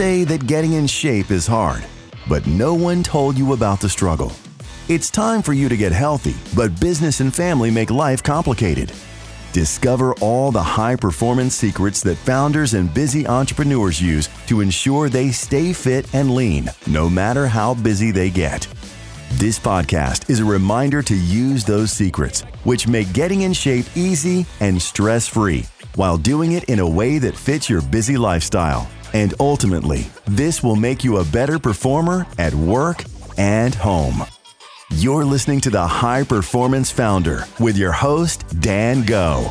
say that getting in shape is hard, but no one told you about the struggle. It's time for you to get healthy, but business and family make life complicated. Discover all the high performance secrets that founders and busy entrepreneurs use to ensure they stay fit and lean, no matter how busy they get. This podcast is a reminder to use those secrets, which make getting in shape easy and stress free, while doing it in a way that fits your busy lifestyle. And ultimately, this will make you a better performer at work and home. You're listening to the High Performance Founder with your host, Dan Go.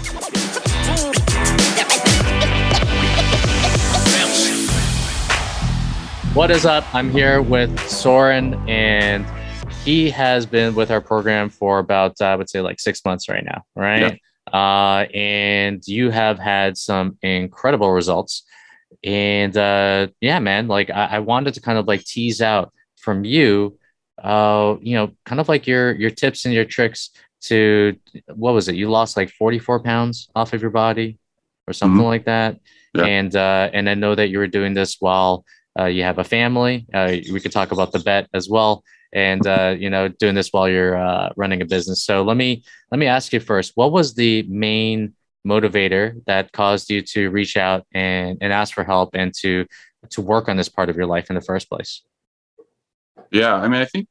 What is up? I'm here with Soren, and he has been with our program for about, I would say, like six months right now, right? Uh, and you have had some incredible results. And uh, yeah, man, like I, I wanted to kind of like tease out from you, uh, you know, kind of like your your tips and your tricks to what was it? You lost like 44 pounds off of your body or something Mhm. like that. Yeah. And uh, and I know that you were doing this while uh, you have a family. Uh, we could talk about the bet as well, and uh, you know, doing this while you're uh, running a business. So let me let me ask you first: What was the main motivator that caused you to reach out and and ask for help and to to work on this part of your life in the first place? Yeah, I mean, I think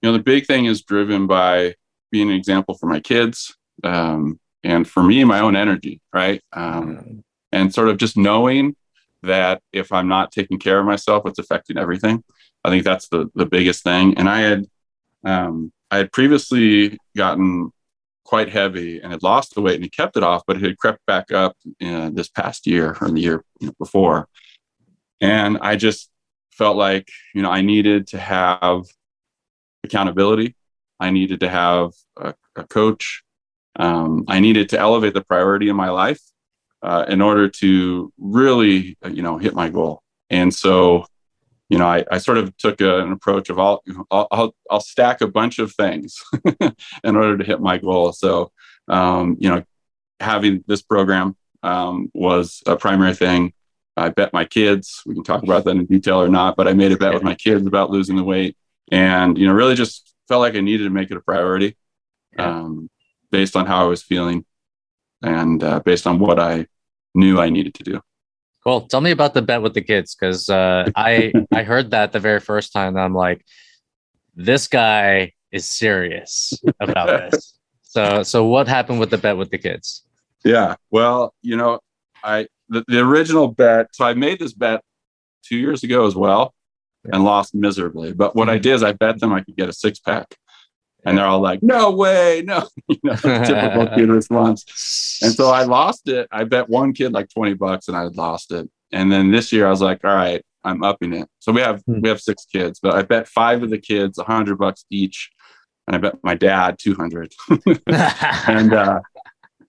you know the big thing is driven by being an example for my kids, um, and for me, my own energy, right? Um, and sort of just knowing that if I'm not taking care of myself, it's affecting everything. I think that's the the biggest thing. And I had um, I had previously gotten quite heavy and had lost the weight and he kept it off, but it had crept back up uh, this past year or the year before. And I just felt like you know I needed to have accountability. I needed to have a, a coach. Um, I needed to elevate the priority in my life uh, in order to really, uh, you know, hit my goal. And so, you know, I, I sort of took a, an approach of I'll, I'll, I'll, I'll stack a bunch of things in order to hit my goal. So, um, you know, having this program um, was a primary thing. I bet my kids, we can talk about that in detail or not, but I made a bet with my kids about losing the weight and, you know, really just felt like I needed to make it a priority um, based on how I was feeling and uh, based on what I knew I needed to do. Cool. Tell me about the bet with the kids because uh, I I heard that the very first time. And I'm like, this guy is serious about this. So so what happened with the bet with the kids? Yeah. Well, you know, I the, the original bet. So I made this bet two years ago as well, and lost miserably. But what I did is I bet them I could get a six pack, and they're all like, "No way, no!" You know, typical kid response. And so I lost it. I bet one kid like twenty bucks, and I had lost it. And then this year I was like, "All right, I'm upping it." So we have Hmm. we have six kids, but I bet five of the kids a hundred bucks each, and I bet my dad two hundred. and uh,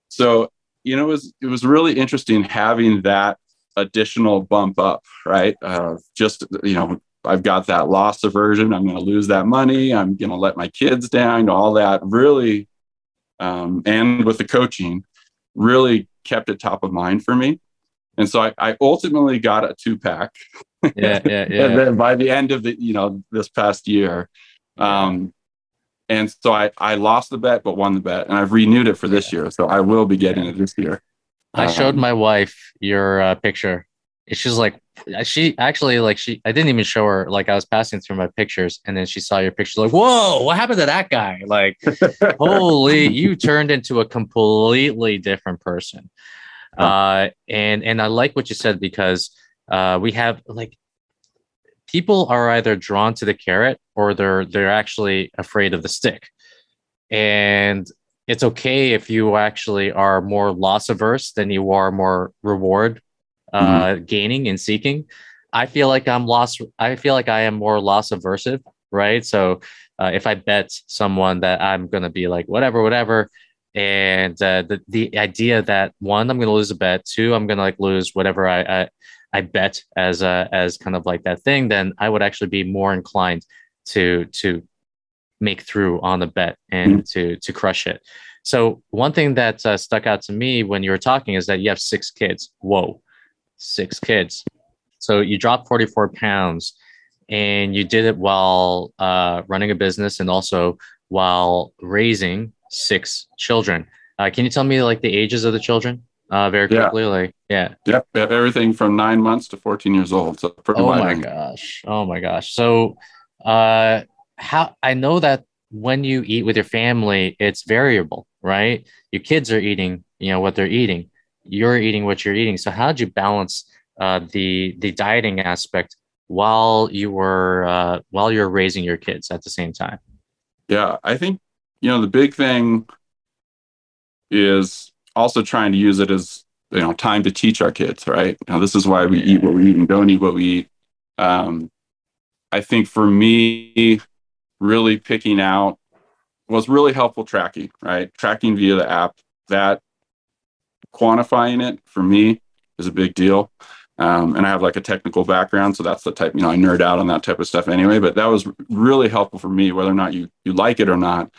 so you know it was it was really interesting having that additional bump up right uh, just you know i've got that loss aversion. I'm going to lose that money. I'm going to let my kids down all that really um, and with the coaching really kept it top of mind for me. And so i, I ultimately got a two pack yeah, yeah, yeah. and then by the end of the you know this past year um and so I, I lost the bet but won the bet and i've renewed it for this year so i will be getting it this year. I showed Um, my wife your uh, picture. She's like, she actually like she. I didn't even show her. Like I was passing through my pictures, and then she saw your picture. Like, whoa, what happened to that guy? Like, holy, you turned into a completely different person. Oh. Uh, and and I like what you said because uh, we have like people are either drawn to the carrot or they're they're actually afraid of the stick. And it's okay if you actually are more loss averse than you are more reward uh, gaining and seeking. I feel like I'm lost. I feel like I am more loss aversive, right? So uh, if I bet someone that I'm gonna be like whatever, whatever, and uh, the the idea that one I'm gonna lose a bet, two I'm gonna like lose whatever I I, I bet as a as kind of like that thing, then I would actually be more inclined to to make through on the bet and to to crush it. So one thing that uh, stuck out to me when you were talking is that you have six kids. Whoa, six kids. So you dropped 44 pounds and you did it while uh, running a business and also while raising six children. Uh, can you tell me like the ages of the children? Uh, very quickly, yeah. like yeah. Yep, everything from nine months to 14 years old. So oh my range. gosh, oh my gosh. So, uh, how I know that when you eat with your family, it's variable, right? Your kids are eating, you know, what they're eating. You're eating what you're eating. So how did you balance uh, the the dieting aspect while you were uh, while you're raising your kids at the same time? Yeah, I think you know the big thing is also trying to use it as you know time to teach our kids. Right now, this is why we eat what we eat and don't eat what we eat. Um, I think for me, really picking out was really helpful tracking. Right, tracking via the app that quantifying it for me is a big deal. Um, and I have like a technical background, so that's the type you know I nerd out on that type of stuff anyway. But that was really helpful for me, whether or not you you like it or not.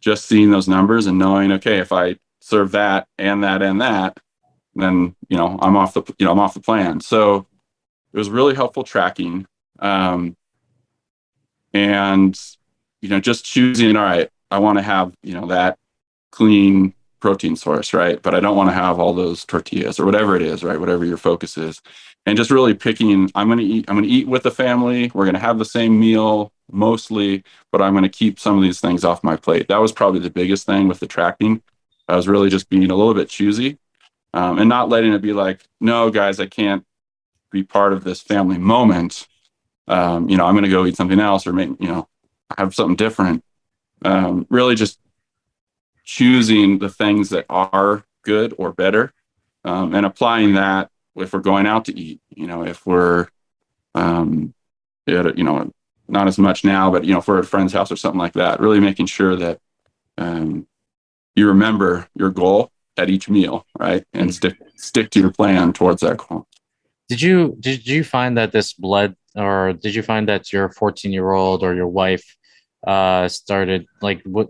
Just seeing those numbers and knowing, okay, if I serve that and that and that, then you know I'm off the you know I'm off the plan. So it was really helpful tracking, um, and you know just choosing. All right, I want to have you know that clean protein source, right? But I don't want to have all those tortillas or whatever it is, right? Whatever your focus is. And just really picking, I'm going to eat, I'm going to eat with the family. We're going to have the same meal mostly, but I'm going to keep some of these things off my plate. That was probably the biggest thing with the tracking. I was really just being a little bit choosy um, and not letting it be like, no, guys, I can't be part of this family moment. Um, you know, I'm going to go eat something else or make, you know, have something different. Um, really just choosing the things that are good or better um, and applying that if we're going out to eat you know if we're um, at, you know not as much now but you know if we're at a friend's house or something like that really making sure that um, you remember your goal at each meal right and mm-hmm. stick stick to your plan towards that goal did you did you find that this blood or did you find that your 14 year old or your wife uh started like what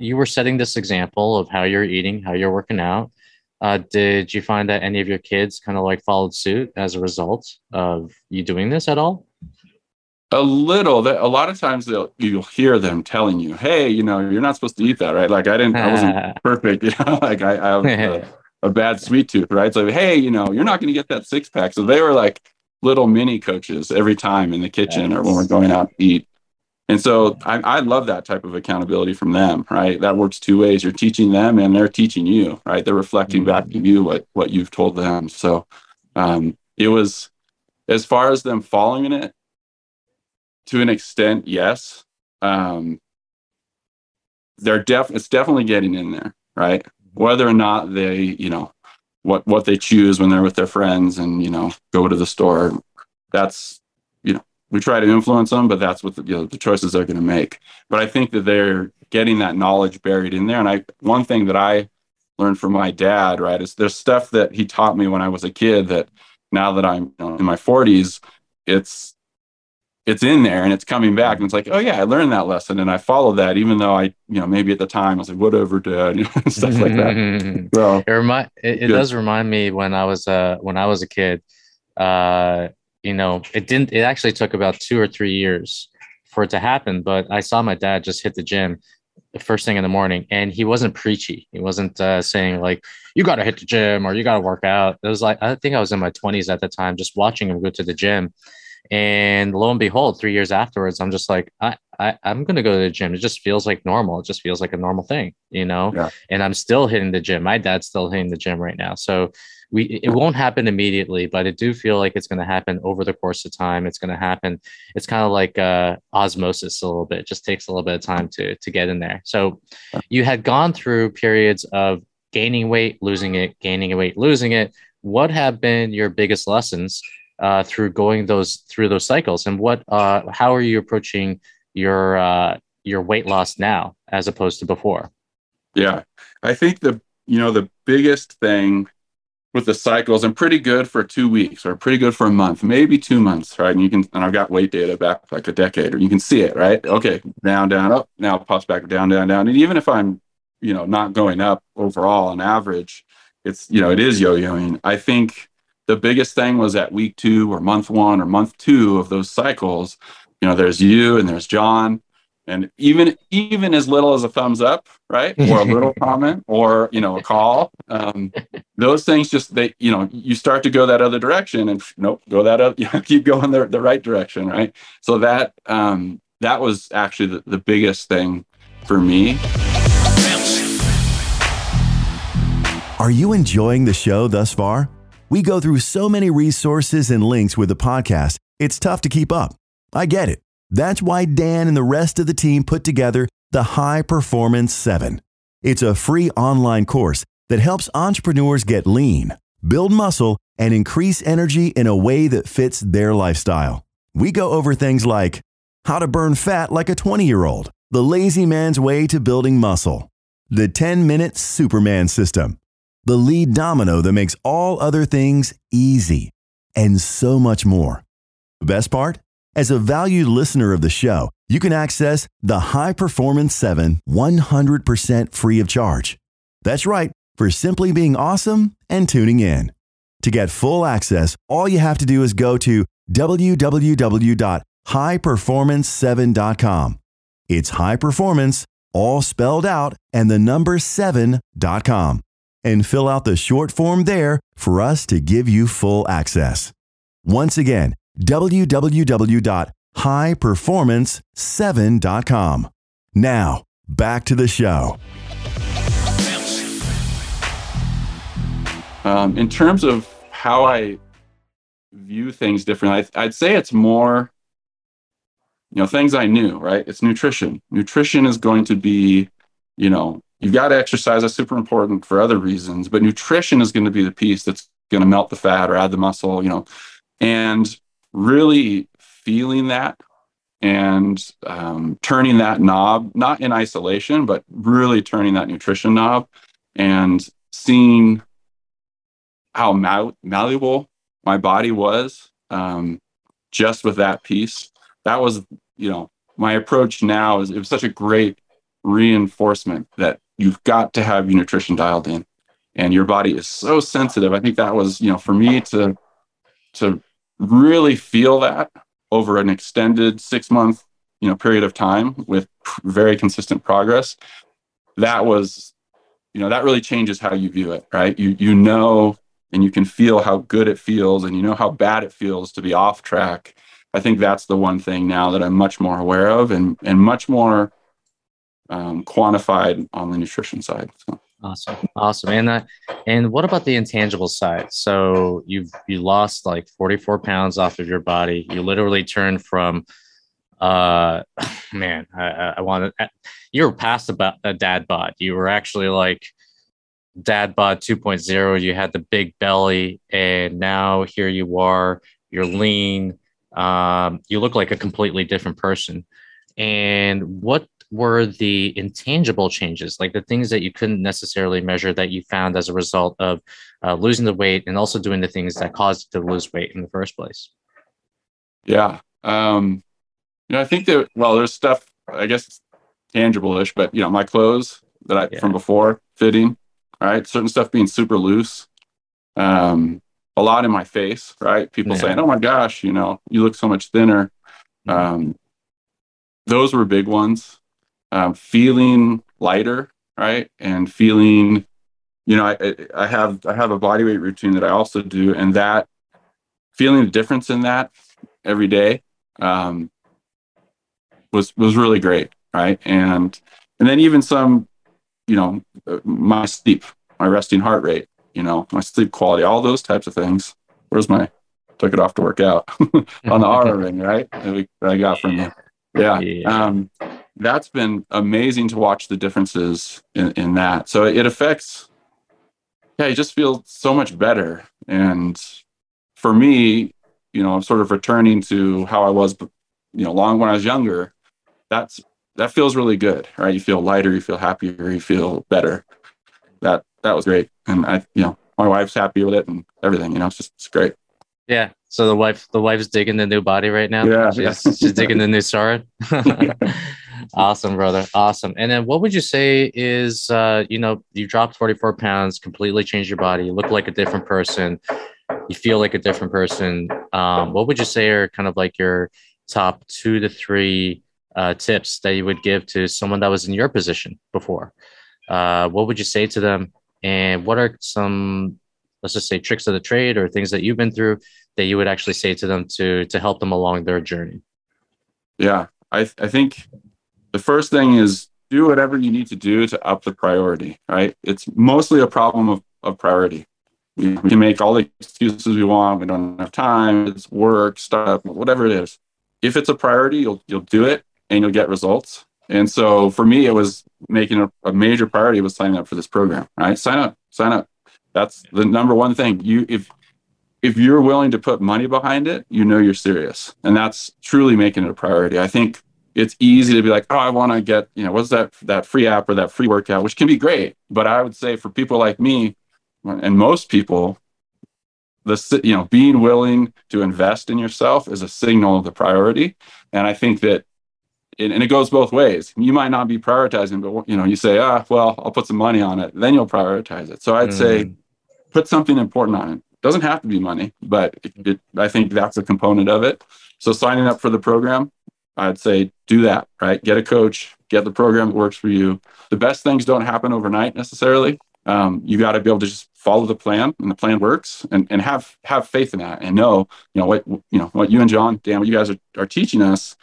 you were setting this example of how you're eating, how you're working out. Uh, did you find that any of your kids kind of like followed suit as a result of you doing this at all? A little. That a lot of times they'll you'll hear them telling you, "Hey, you know, you're not supposed to eat that, right?" Like I didn't, I wasn't perfect, you know. Like I, I have a, a, bad sweet tooth, right? So hey, you know, you're not going to get that six pack. So they were like little mini coaches every time in the kitchen yes. or when we're going out to eat. And so I, I, love that type of accountability from them, right? That works two ways. You're teaching them and they're teaching you, right? They're reflecting mm-hmm. back to you what, what you've told them. So um, it was, as far as them following it, to an extent, yes. Um, they're def it's definitely getting in there, right? Whether or not they, you know, what what they choose when they're with their friends and you know go to the store, that's we try to influence them, but that's what the, you know, the choices they're going to make. But I think that they're getting that knowledge buried in there. And I, one thing that I learned from my dad, right, is there's stuff that he taught me when I was a kid that now that I'm you know, in my 40s, it's it's in there and it's coming back and it's like oh yeah i learned that lesson and i followed that even though i you know maybe at the time i was like whatever dad you know, stuff like that so it remind it, it does remind me when i was uh when i was a kid uh you know, it didn't, it actually took about two or three years for it to happen. But I saw my dad just hit the gym the first thing in the morning and he wasn't preachy. He wasn't uh, saying like, you got to hit the gym or you got to work out. It was like, I think I was in my 20s at the time, just watching him go to the gym. And lo and behold, three years afterwards, I'm just like, I, I, am going to go to the gym. It just feels like normal. It just feels like a normal thing, you know? Yeah. And I'm still hitting the gym. My dad's still hitting the gym right now. So we it won't happen immediately, but I do feel like it's going to happen over the course of time. It's going to happen. It's kind of like uh, osmosis a little bit. It just takes a little bit of time to to get in there. So you had gone through periods of gaining weight, losing it, gaining weight, losing it. What have been your biggest lessons uh, through going those through those cycles, and what uh, how are you approaching your uh, your weight loss now as opposed to before? Yeah, I think the you know the biggest thing with the cycles and pretty good for two weeks or pretty good for a month, maybe two months, right? And you can, and I've got weight data back like a decade, or you can see it, right? Okay, down, down, up, now it pops back down, down, down. And even if I'm, you know, not going up overall on average, it's, you know, it is yo yoing. I think the biggest thing was at week two or month one or month two of those cycles. You know, there's you and there's John, and even even as little as a thumbs up, right, or a little comment, or you know, a call. Um, those things just they, you know, you start to go that other direction, and nope, go that other, you know, keep going the the right direction, right. So that um, that was actually the, the biggest thing for me. Are you enjoying the show thus far? We go through so many resources and links with the podcast, it's tough to keep up. I get it. That's why Dan and the rest of the team put together the High Performance 7. It's a free online course that helps entrepreneurs get lean, build muscle, and increase energy in a way that fits their lifestyle. We go over things like how to burn fat like a 20 year old, the lazy man's way to building muscle, the 10 minute Superman system the lead domino that makes all other things easy, and so much more. The best part? As a valued listener of the show, you can access the High Performance 7 100% free of charge. That's right, for simply being awesome and tuning in. To get full access, all you have to do is go to www.highperformance7.com. It's high performance, all spelled out, and the number 7.com and fill out the short form there for us to give you full access. Once again, www.highperformance7.com. Now, back to the show. Um, in terms of how I view things differently, I, I'd say it's more, you know, things I knew, right? It's nutrition. Nutrition is going to be, you know, You've got to exercise. That's super important for other reasons, but nutrition is going to be the piece that's going to melt the fat or add the muscle, you know, and really feeling that and um, turning that knob, not in isolation, but really turning that nutrition knob and seeing how mal- malleable my body was um, just with that piece. That was, you know, my approach now is it was such a great reinforcement that you've got to have your nutrition dialed in and your body is so sensitive i think that was you know for me to to really feel that over an extended six month you know period of time with very consistent progress that was you know that really changes how you view it right you you know and you can feel how good it feels and you know how bad it feels to be off track i think that's the one thing now that i'm much more aware of and and much more um, quantified on the nutrition side. So. Awesome, awesome, and uh, and what about the intangible side? So you've you lost like forty four pounds off of your body. You literally turned from, uh, man, I, I wanted you were past about a dad bod. You were actually like dad bod 2.0. You had the big belly, and now here you are. You're lean. Um, you look like a completely different person. And what were the intangible changes, like the things that you couldn't necessarily measure that you found as a result of uh, losing the weight and also doing the things that caused you to lose weight in the first place? Yeah. Um, you know, I think that, well, there's stuff, I guess, tangible ish, but, you know, my clothes that I, yeah. from before fitting, right? Certain stuff being super loose. Um, a lot in my face, right? People yeah. saying, "Oh my gosh, you know, you look so much thinner." Mm-hmm. Um, those were big ones um, feeling lighter, right, and feeling, you know, I, I have I have a body weight routine that I also do, and that feeling the difference in that every day um, was was really great, right, and and then even some, you know, my sleep, my resting heart rate, you know, my sleep quality, all those types of things. Where's my took it off to work out on the Oura ring, right? That, we, that I got from you. Yeah. yeah. Um, that's been amazing to watch the differences in, in that. So it affects, yeah, you just feel so much better. And for me, you know, I'm sort of returning to how I was, you know, long when I was younger. That's that feels really good, right? You feel lighter, you feel happier, you feel better. That that was great, and I, you know, my wife's happy with it and everything. You know, it's just it's great. Yeah. So the wife, the wife's digging the new body right now. Yeah. She's, she's digging the new Sarah. awesome, brother. Awesome. And then what would you say is, uh, you know, you dropped 44 pounds, completely changed your body, you look like a different person. you feel like a different person. Um, what would you say are kind of like your top two to three uh, tips that you would give to someone that was in your position before? Uh, what would you say to them? And what are some, let's just say, tricks of the trade or things that you've been through that you would actually say to them to to help them along their journey? Yeah, I I think the first thing is do whatever you need to do to up the priority. Right? It's mostly a problem of of priority. We, we can make all the excuses we want. We don't have time. It's work, stuff, whatever it is. If it's a priority, you'll you'll do it and you'll get results. And so for me, it was making a, a major priority was signing up for this program. Right? Sign up, sign up. That's the number one thing. You if if you're willing to put money behind it, you know you're serious. And that's truly making it a priority. I think it's easy to be like, oh, I want to get, you know, what's that that free app or that free workout, which can be great. But I would say for people like me and most people, the you know, being willing to invest in yourself is a signal of the priority. And I think that it, and it goes both ways. You might not be prioritizing, but you know, you say, ah, well, I'll put some money on it. Then you'll prioritize it. So I'd mm. say put something important on it doesn't have to be money, but it, it, I think that's a component of it. So signing up for the program, I'd say do that, right? Get a coach, get the program that works for you. The best things don't happen overnight necessarily. Um, you got to be able to just follow the plan and the plan works and, and have have faith in that and know, you know, what you know, what you and John, Dan, what you guys are, are teaching us,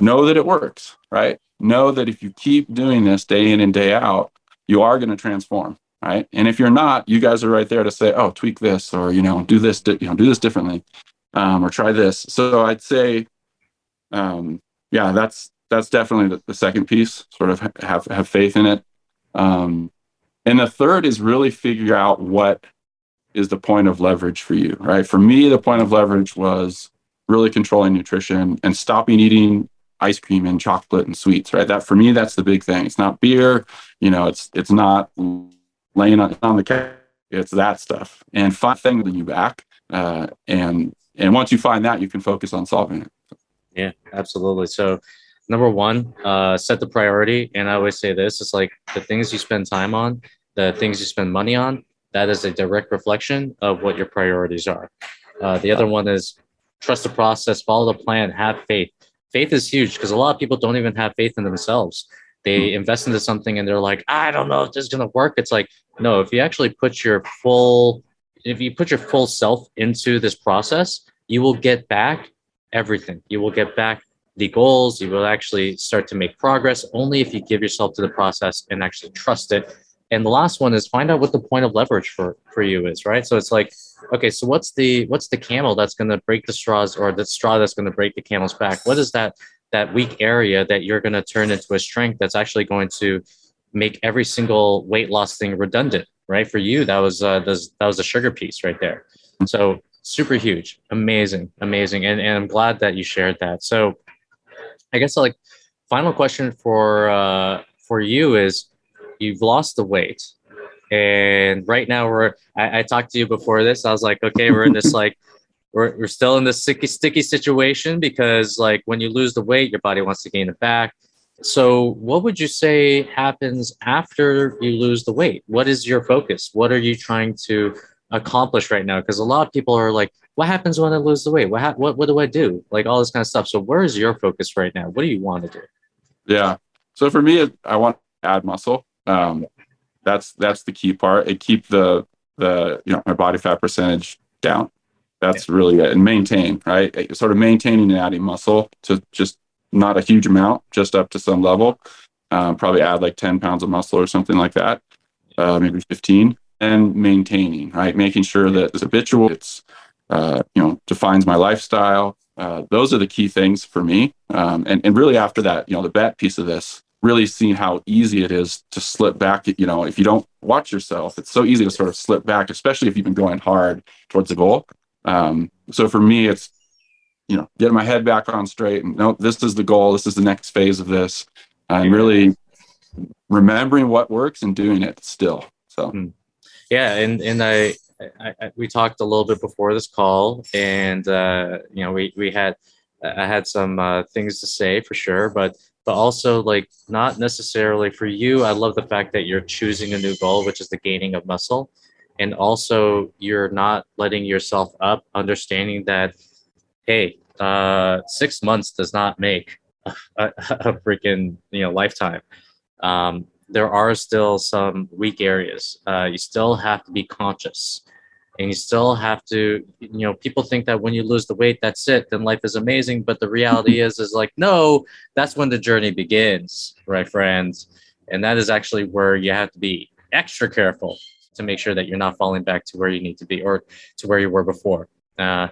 know that it works, right? Know that if you keep doing this day in and day out, you are going to transform right? And if you're not, you guys are right there to say, oh, tweak this, or you know, do this, you know, do this differently, um, or try this. So I'd say, um, yeah, that's that's definitely the, the, second piece. Sort of have have faith in it. Um, and the third is really figure out what is the point of leverage for you, right? For me, the point of leverage was really controlling nutrition and stopping eating ice cream and chocolate and sweets, right? That for me, that's the big thing. It's not beer, you know, it's it's not laying on, on the couch. It's that stuff. And find things in you back. Uh, and and once you find that, you can focus on solving it. Yeah, absolutely. So number one, uh, set the priority. And I always say this: it's like the things you spend time on, the things you spend money on. That is a direct reflection of what your priorities are. Uh, the other one is trust the process, follow the plan, have faith. Faith is huge because a lot of people don't even have faith in themselves they hmm. invest into something and they're like i don't know if this is going to work it's like no if you actually put your full if you put your full self into this process you will get back everything. You will get back the goals. You will actually start to make progress only if you give yourself to the process and actually trust it. And the last one is find out what the point of leverage for for you is right? So it's like okay so what's the what's the camel that's going to break the straws or the straw that's going to break the camel's back? What is that that weak area that you're going to turn into a strength that's actually going to make every single weight loss thing redundant right? For you that was uh that was a sugar piece right there. So super huge amazing amazing and, and i'm glad that you shared that so i guess like final question for uh for you is you've lost the weight and right now we're I, I talked to you before this i was like okay we're in this like we're, we're still in this sticky, sticky situation because like when you lose the weight, your body wants to gain it back. So what would you say happens after you lose the weight? What is your focus? What are you trying to accomplish right now? Because a lot of people are like, what happens when I lose the weight? What, ha- what, what do I do? Like all this kind of stuff. So where is your focus right now? What do you want to do? Yeah. So for me, I want to add muscle. Um, that's, that's the key part. It keep the, the, you know, my body fat percentage down. That's yeah. really it. And maintain, right? Sort of maintaining and adding muscle to just not a huge amount, just up to some level. Um, probably add like 10 pounds of muscle or something like that, uh, maybe 15. And maintaining, right? Making sure that it's habitual, it's, uh, you know, defines my lifestyle. Uh, those are the key things for me. Um, and, and really after that, you know, the bet piece of this, really seeing how easy it is to slip back. You know, if you don't watch yourself, it's so easy to sort of slip back, especially if you've been going hard towards the goal. Um, so for me, it's you know getting my head back on straight and no, this is the goal. This is the next phase of this, and really remembering what works and doing it still. So hmm. Yeah, and and I, I, I we talked a little bit before this call, and uh, you know we we had I had some uh, things to say for sure, but but also like not necessarily for you. I love the fact that you're choosing a new goal, which is the gaining of muscle and also you're not letting yourself up understanding that hey uh, six months does not make a, a freaking you know lifetime um, there are still some weak areas. Uh, you still have to be conscious. And you still have to you know people think that when you lose the weight that's it then life is amazing. But the reality is is like no that's when the journey begins right friends? And that is actually where you have to be extra careful to make sure that you're not falling back to where you need to be or to where you were before. Uh,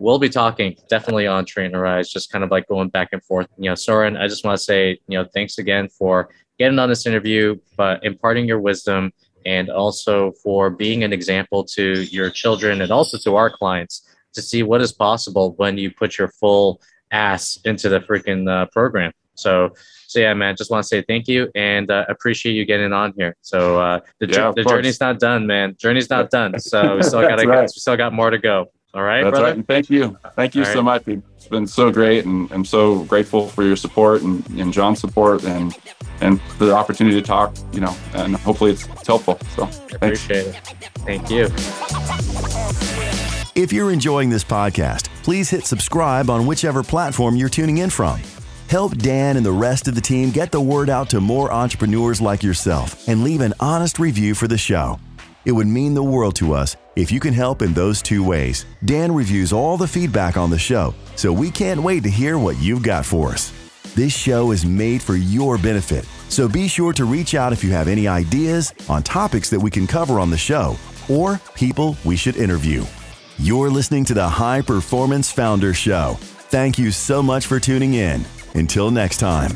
we'll be talking definitely on Trainerize, just kind of like going back and forth. You know, Soren, I just want to say, you know, thanks again for getting on this interview, but imparting your wisdom and also for being an example to your children and also to our clients to see what is possible when you put your full ass into the freaking uh, program. So so yeah, man, just want to say thank you and uh, appreciate you getting on here. So uh, the, yeah, the journey's not done, man. Journey's not done. So we still got right. we still got more to go. All right, That's brother? right. And thank you. Thank you All so right. much. It's been so great, and I'm so grateful for your support and, and John's support, and and the opportunity to talk. You know, and hopefully it's, it's helpful. So thanks. appreciate it. Thank you. If you're enjoying this podcast, please hit subscribe on whichever platform you're tuning in from. Help Dan and the rest of the team get the word out to more entrepreneurs like yourself and leave an honest review for the show. It would mean the world to us if you can help in those two ways. Dan reviews all the feedback on the show, so we can't wait to hear what you've got for us. This show is made for your benefit, so be sure to reach out if you have any ideas on topics that we can cover on the show or people we should interview. You're listening to the High Performance Founder Show. Thank you so much for tuning in. Until next time.